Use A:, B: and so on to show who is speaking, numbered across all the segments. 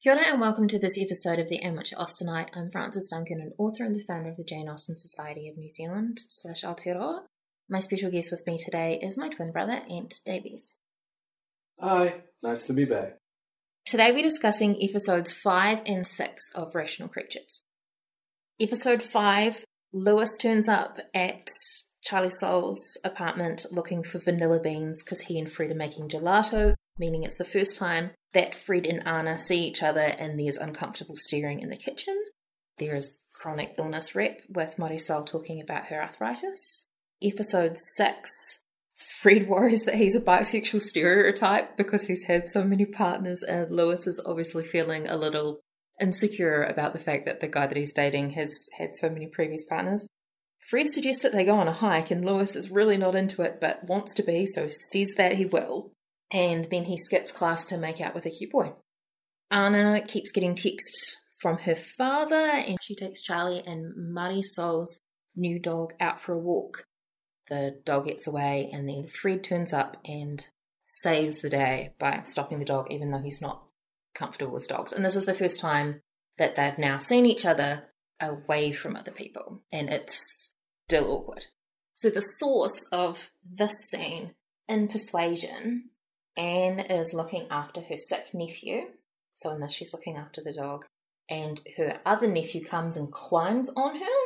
A: Kia ora and welcome to this episode of the Amateur Austenite. I'm Frances Duncan, an author and the founder of the Jane Austen Society of New Zealand slash Aotearoa. My special guest with me today is my twin brother, Ant Davies.
B: Hi, nice to be back.
A: Today we're discussing episodes 5 and 6 of Rational Creatures. Episode 5, Lewis turns up at Charlie Soul's apartment looking for vanilla beans because he and Fred are making gelato, meaning it's the first time that Fred and Anna see each other and there's uncomfortable staring in the kitchen. There is chronic illness rep with Marisol talking about her arthritis. Episode 6, Fred worries that he's a bisexual stereotype because he's had so many partners, and Lewis is obviously feeling a little insecure about the fact that the guy that he's dating has had so many previous partners. Fred suggests that they go on a hike, and Lewis is really not into it but wants to be, so says that he will and then he skips class to make out with a cute boy. Anna keeps getting texts from her father, and she takes Charlie and Marisol's new dog out for a walk. The dog gets away, and then Fred turns up and saves the day by stopping the dog, even though he's not comfortable with dogs. And this is the first time that they've now seen each other away from other people, and it's still awkward. So, the source of this scene in Persuasion Anne is looking after her sick nephew. So in this, she's looking after the dog. And her other nephew comes and climbs on her.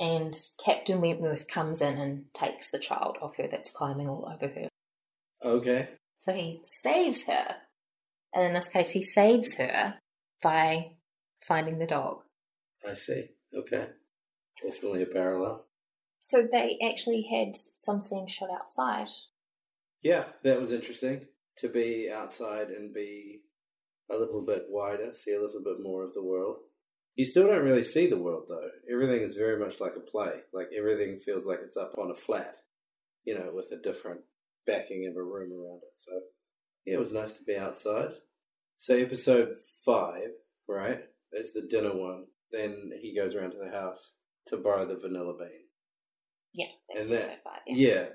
A: And Captain Wentworth comes in and takes the child off her that's climbing all over her.
B: Okay.
A: So he saves her. And in this case, he saves her by finding the dog.
B: I see. Okay. Definitely a parallel.
A: So they actually had some scenes shot outside.
B: Yeah, that was interesting to be outside and be a little bit wider, see a little bit more of the world. You still don't really see the world though. Everything is very much like a play. Like everything feels like it's up on a flat, you know, with a different backing of a room around it. So yeah, it was nice to be outside. So episode five, right, is the dinner one. Then he goes around to the house to borrow the vanilla bean.
A: Yeah, that's
B: and that,
A: episode five. Yeah.
B: yeah,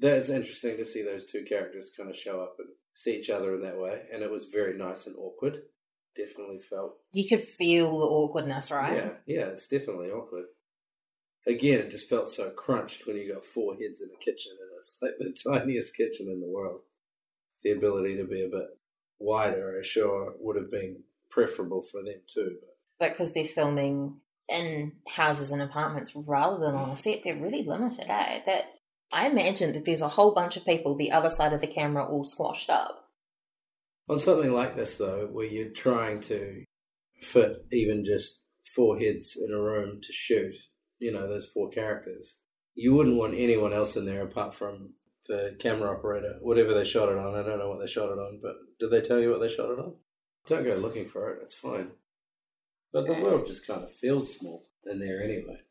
B: that's interesting to see those two characters kind of show up and see each other in that way. And it was very nice and awkward. Definitely felt.
A: You could feel the awkwardness, right?
B: Yeah, yeah, it's definitely awkward. Again, it just felt so crunched when you got four heads in a kitchen and it's like the tiniest kitchen in the world. The ability to be a bit wider, I sure would have been preferable for them too.
A: But because they're filming in houses and apartments rather than on a set, they're really limited, eh? That I imagine that there's a whole bunch of people the other side of the camera all squashed up.
B: On something like this, though, where you're trying to fit even just four heads in a room to shoot, you know, those four characters, you wouldn't want anyone else in there apart from the camera operator, whatever they shot it on. I don't know what they shot it on, but did they tell you what they shot it on? Don't go looking for it, it's fine. But the world just kind of feels small in there anyway.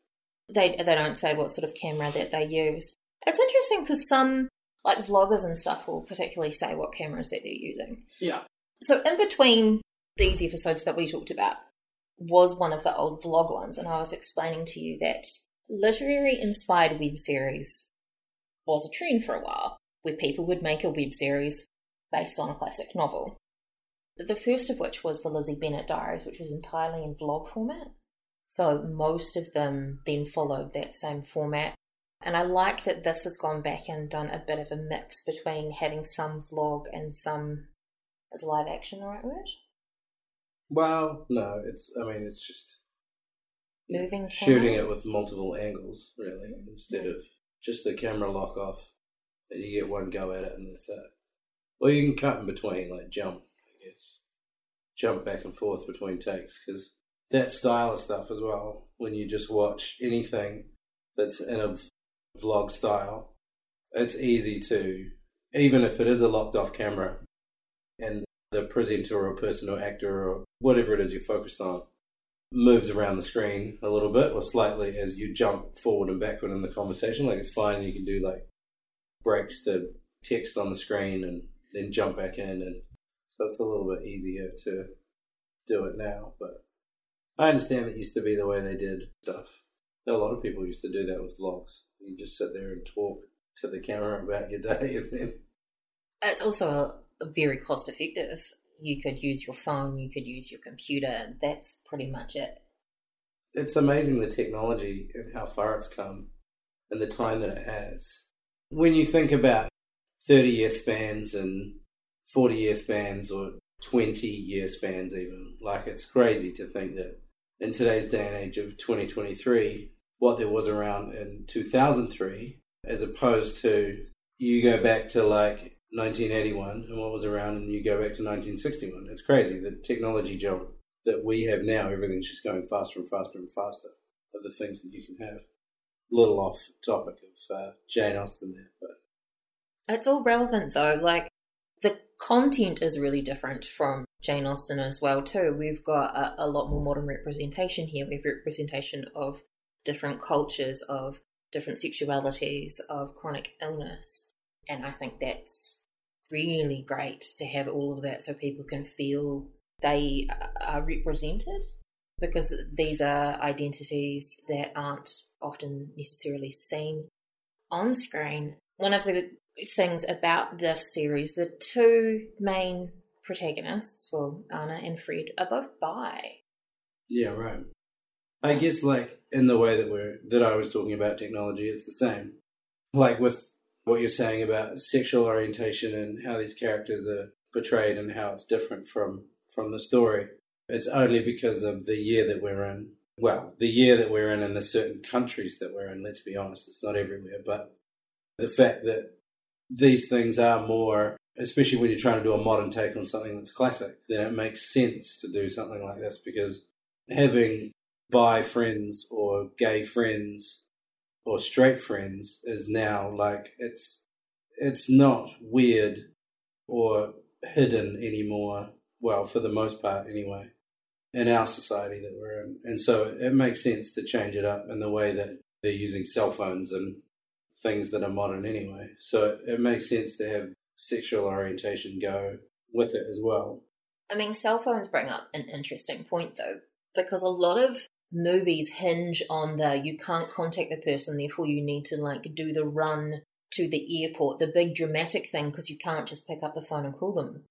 A: They they don't say what sort of camera that they use. It's interesting because some like vloggers and stuff will particularly say what cameras that they're using.
B: Yeah.
A: So in between these episodes that we talked about was one of the old vlog ones, and I was explaining to you that literary inspired web series was a trend for a while, where people would make a web series based on a classic novel. The first of which was the Lizzie Bennet Diaries, which was entirely in vlog format. So most of them then followed that same format and I like that this has gone back and done a bit of a mix between having some vlog and some. Is live action the right word?
B: Well, no, it's. I mean, it's just
A: moving
B: shooting it with multiple angles, really, mm-hmm. instead yeah. of just the camera lock off, and you get one go at it, and that's that. Or you can cut in between, like jump, I guess, jump back and forth between takes, because that style of stuff as well. When you just watch anything that's in a vlog style, it's easy to, even if it is a locked off camera and the presenter or person or actor or whatever it is you're focused on moves around the screen a little bit or slightly as you jump forward and backward in the conversation. Like it's fine, you can do like breaks to text on the screen and then jump back in. And so it's a little bit easier to do it now. But I understand that used to be the way they did stuff. A lot of people used to do that with vlogs. You just sit there and talk to the camera about your day, and then
A: it's also a, very cost effective you could use your phone, you could use your computer. That's pretty much it.
B: It's amazing the technology and how far it's come and the time that it has. When you think about 30 year spans and 40 year spans or 20 year spans, even, like it's crazy to think that in today's day and age of 2023, what there was around in 2003, as opposed to you go back to like 1981 and what was around and you go back to 1961. It's crazy. The technology jump that we have now, everything's just going faster and faster and faster of the things that you can have. Little off topic of uh, Jane Austen there, but.
A: It's all relevant though. Like, the content is really different from Jane Austen as well too. We've got a, a lot more modern representation here. We have representation of different cultures, of different sexualities, of chronic illness. And I think that's really great to have all of that so people can feel they are represented because these are identities that aren't often necessarily seen on screen. One of the things about this series, the two main protagonists, well, Anna and Fred, are both bi.
B: Yeah, right. I guess like in the way that we're that I was talking about technology, it's the same. Like with what you're saying about sexual orientation and how these characters are portrayed and how it's different from from the story. It's only because of the year that we're in. Well, the year that we're in and the certain countries that we're in, let's be honest, it's not everywhere. But the fact that these things are more, especially when you're trying to do a modern take on something that's classic, then it makes sense to do something like this because having bi friends or gay friends or straight friends is now like it's it's not weird or hidden anymore. Well, for the most part, anyway, in our society that we're in, and so it makes sense to change it up in the way that they're using cell phones and things that are modern anyway. So it makes sense to have sexual orientation go with it as well.
A: I mean, cell phones bring up an interesting point though, because a lot of movies hinge on the you can't contact the person, therefore you need to like do the run to the airport, the big dramatic thing, because you can't just pick up the phone and call them.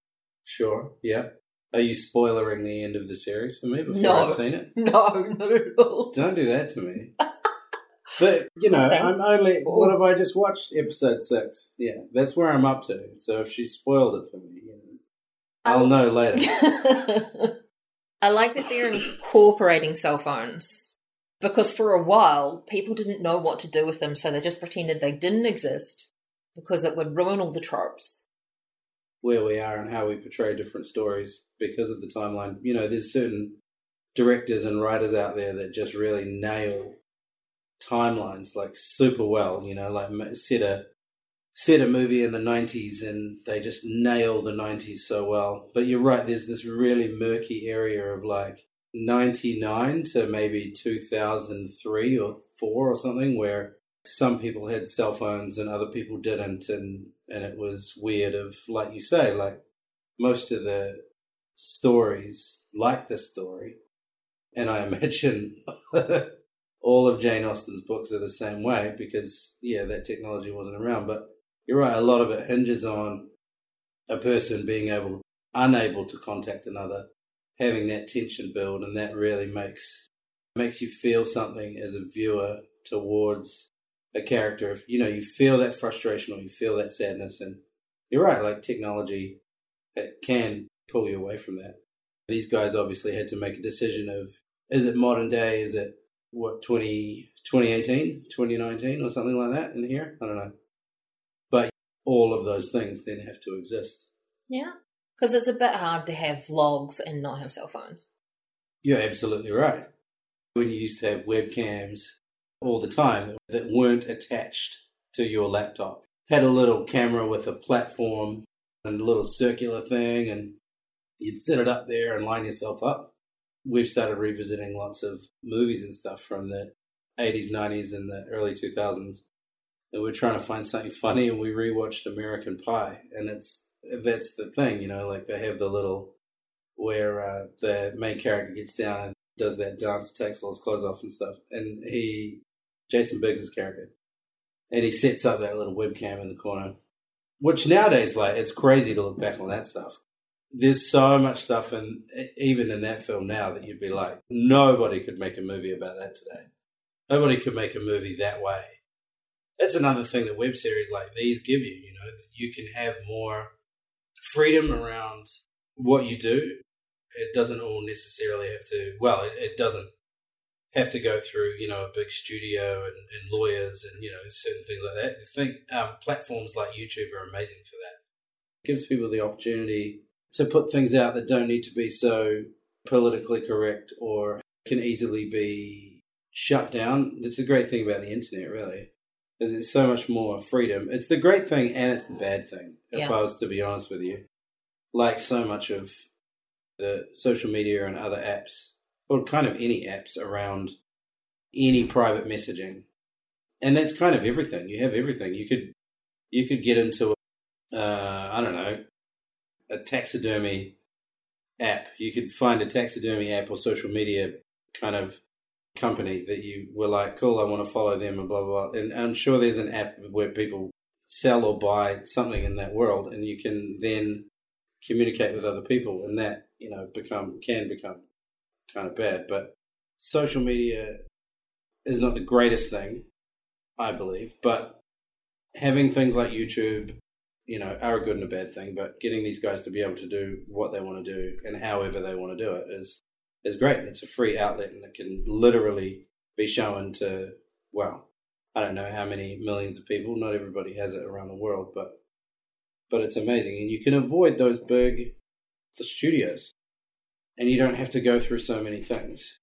B: Sure, yeah. Are you spoiling the end of the series for me before no. I've seen it?
A: No, not at all.
B: Don't do that to me. But you know, I'm only. What have I just watched? Episode six. Yeah, that's where I'm up to. So if she spoiled it for me, you know, I'll um, know later.
A: I like that they're incorporating cell phones because for a while people didn't know what to do with them, so they just pretended they didn't exist because it would ruin all the tropes.
B: Where we are and how we portray different stories because of the timeline. You know, there's certain directors and writers out there that just really nail timelines like super well. You know, like set a set a movie in the '90s and they just nail the '90s so well. But you're right. There's this really murky area of like '99 to maybe 2003 or four or something where some people had cell phones and other people didn't and and it was weird of like you say like most of the stories like this story and i imagine all of Jane Austen's books are the same way because, yeah, that technology wasn't around. But you're right, a lot of it hinges on a person being able, unable to contact another, having that tension build, and that really makes makes you feel something as a viewer towards a character. If you know you feel that frustration or you feel that sadness, and you're right, like technology, it can pull you away from that. These guys obviously had to make a decision of is it modern day, is it what 20, 2018, 2019 or something like that in here. I don't know. All of those things then have to exist.
A: Yeah. Because it's a bit hard to have vlogs and not have cell phones.
B: You're absolutely right. When you used to have webcams all the time that weren't attached to your laptop, had a little camera with a platform and a little circular thing, and you'd set it up there and line yourself up we've started revisiting lots of movies and stuff from the 80s, 90s, and the early 2000s. And we're trying to find something funny, and we rewatched American Pie, and it's that's the thing, you know, like they have the little where uh, the main character gets down and does that dance, takes all his clothes off and stuff, and he Jason Biggs' character, and he sets up that little webcam in the corner, which nowadays, like, it's crazy to look back on that stuff there's so much stuff, and even in that film now, that you'd be like, nobody could make a movie about that today. Nobody could make a movie that way. That's another thing that web series like these give you. You know, you can have more freedom around what you do. It doesn't all necessarily have to. Well, it, it doesn't have to go through you know a big studio and, and, lawyers and you know certain things like that. I think um, platforms like YouTube are amazing for that. It gives people the opportunity to put things out that don't need to be so politically correct or can easily be shut down. That's a great thing about the internet, really. Is it's so much more freedom. It's the great thing and it's the bad thing, if yeah. I was to be honest with you. Like so much of the social media and other apps, or kind of any apps around any private messaging. And that's kind of everything. You have everything. You could you could get into uh, I don't know, a taxidermy app. You could find a taxidermy app or social media kind of company that you were like, cool, I want to follow them and blah, blah, blah. And I'm sure there's an app where people sell or buy something in that world and you can then communicate with other people and that, you know, become, can become kind of bad. But social media is not the greatest thing, I believe, but having things like YouTube you know, are a good and a bad thing, but getting these guys to be able to do what they want to do and however they want to do it is is great. It's a free outlet and it can literally be shown to well, I don't know how many millions of people. Not everybody has it around the world, but but it's amazing, and you can avoid those big the studios, and you don't have to go through so many things,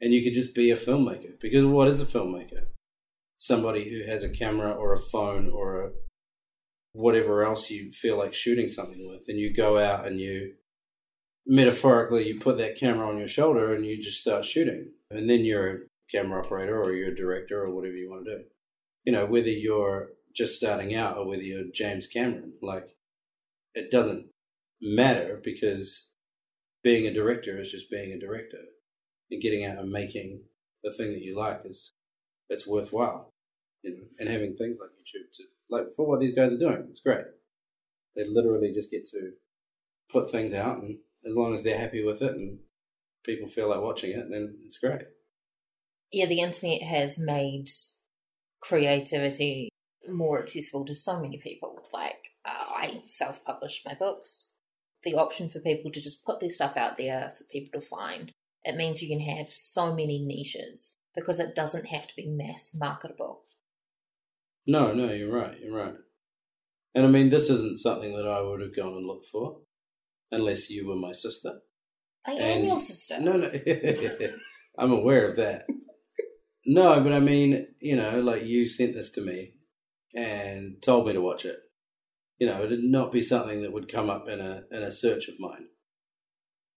B: and you could just be a filmmaker. Because what is a filmmaker? Somebody who has a camera or a phone or a whatever else you feel like shooting something with, and you go out and you metaphorically you put that camera on your shoulder and you just start shooting, and then you're a camera operator or you're a director or whatever you want to do. You know, whether you're just starting out or whether you're James Cameron, like it doesn't matter because being a director is just being a director and getting out and making the thing that you like is it's worthwhile you know and having things like youtube to like for what these guys are doing. It's great. They literally just get to put things out, and as long as they're happy with it and people feel like watching it, then it's great.
A: Yeah, the internet has made creativity more accessible to so many people. Like, uh, I self publish my books. The option for people to just put their stuff out there for people to find. It means you can have so many niches because it doesn't have to be mass marketable.
B: No, no, you're right. You're right. And I mean, this isn't something that I would have gone and looked for unless you were my sister.
A: I and am your sister.
B: No, no. I'm aware of that. no, but I mean, you know, like you sent this to me and told me to watch it. You know, it'd not be something that would come up in a in a search of mine.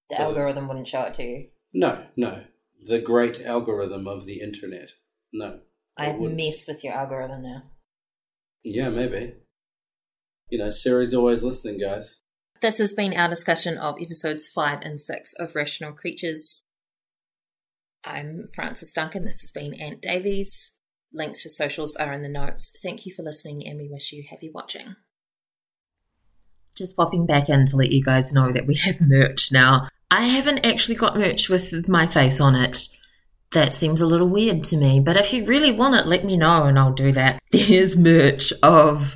A: The algorithm wouldn't show it to you.
B: No, no. The great algorithm of the internet. No.
A: I mess with your algorithm now.
B: Yeah, maybe. You know, Siri's always listening, guys.
A: This has been our discussion of episodes five and six of Rational Creatures. I'm Frances Duncan. This has been Ant Davies. Links to socials are in the notes. Thank you for listening, and we wish you happy watching. Just popping back in to let you guys know that we have merch now. I haven't actually got merch with my face on it that seems a little weird to me. But if you really want it, let me know and I'll do that. There's merch of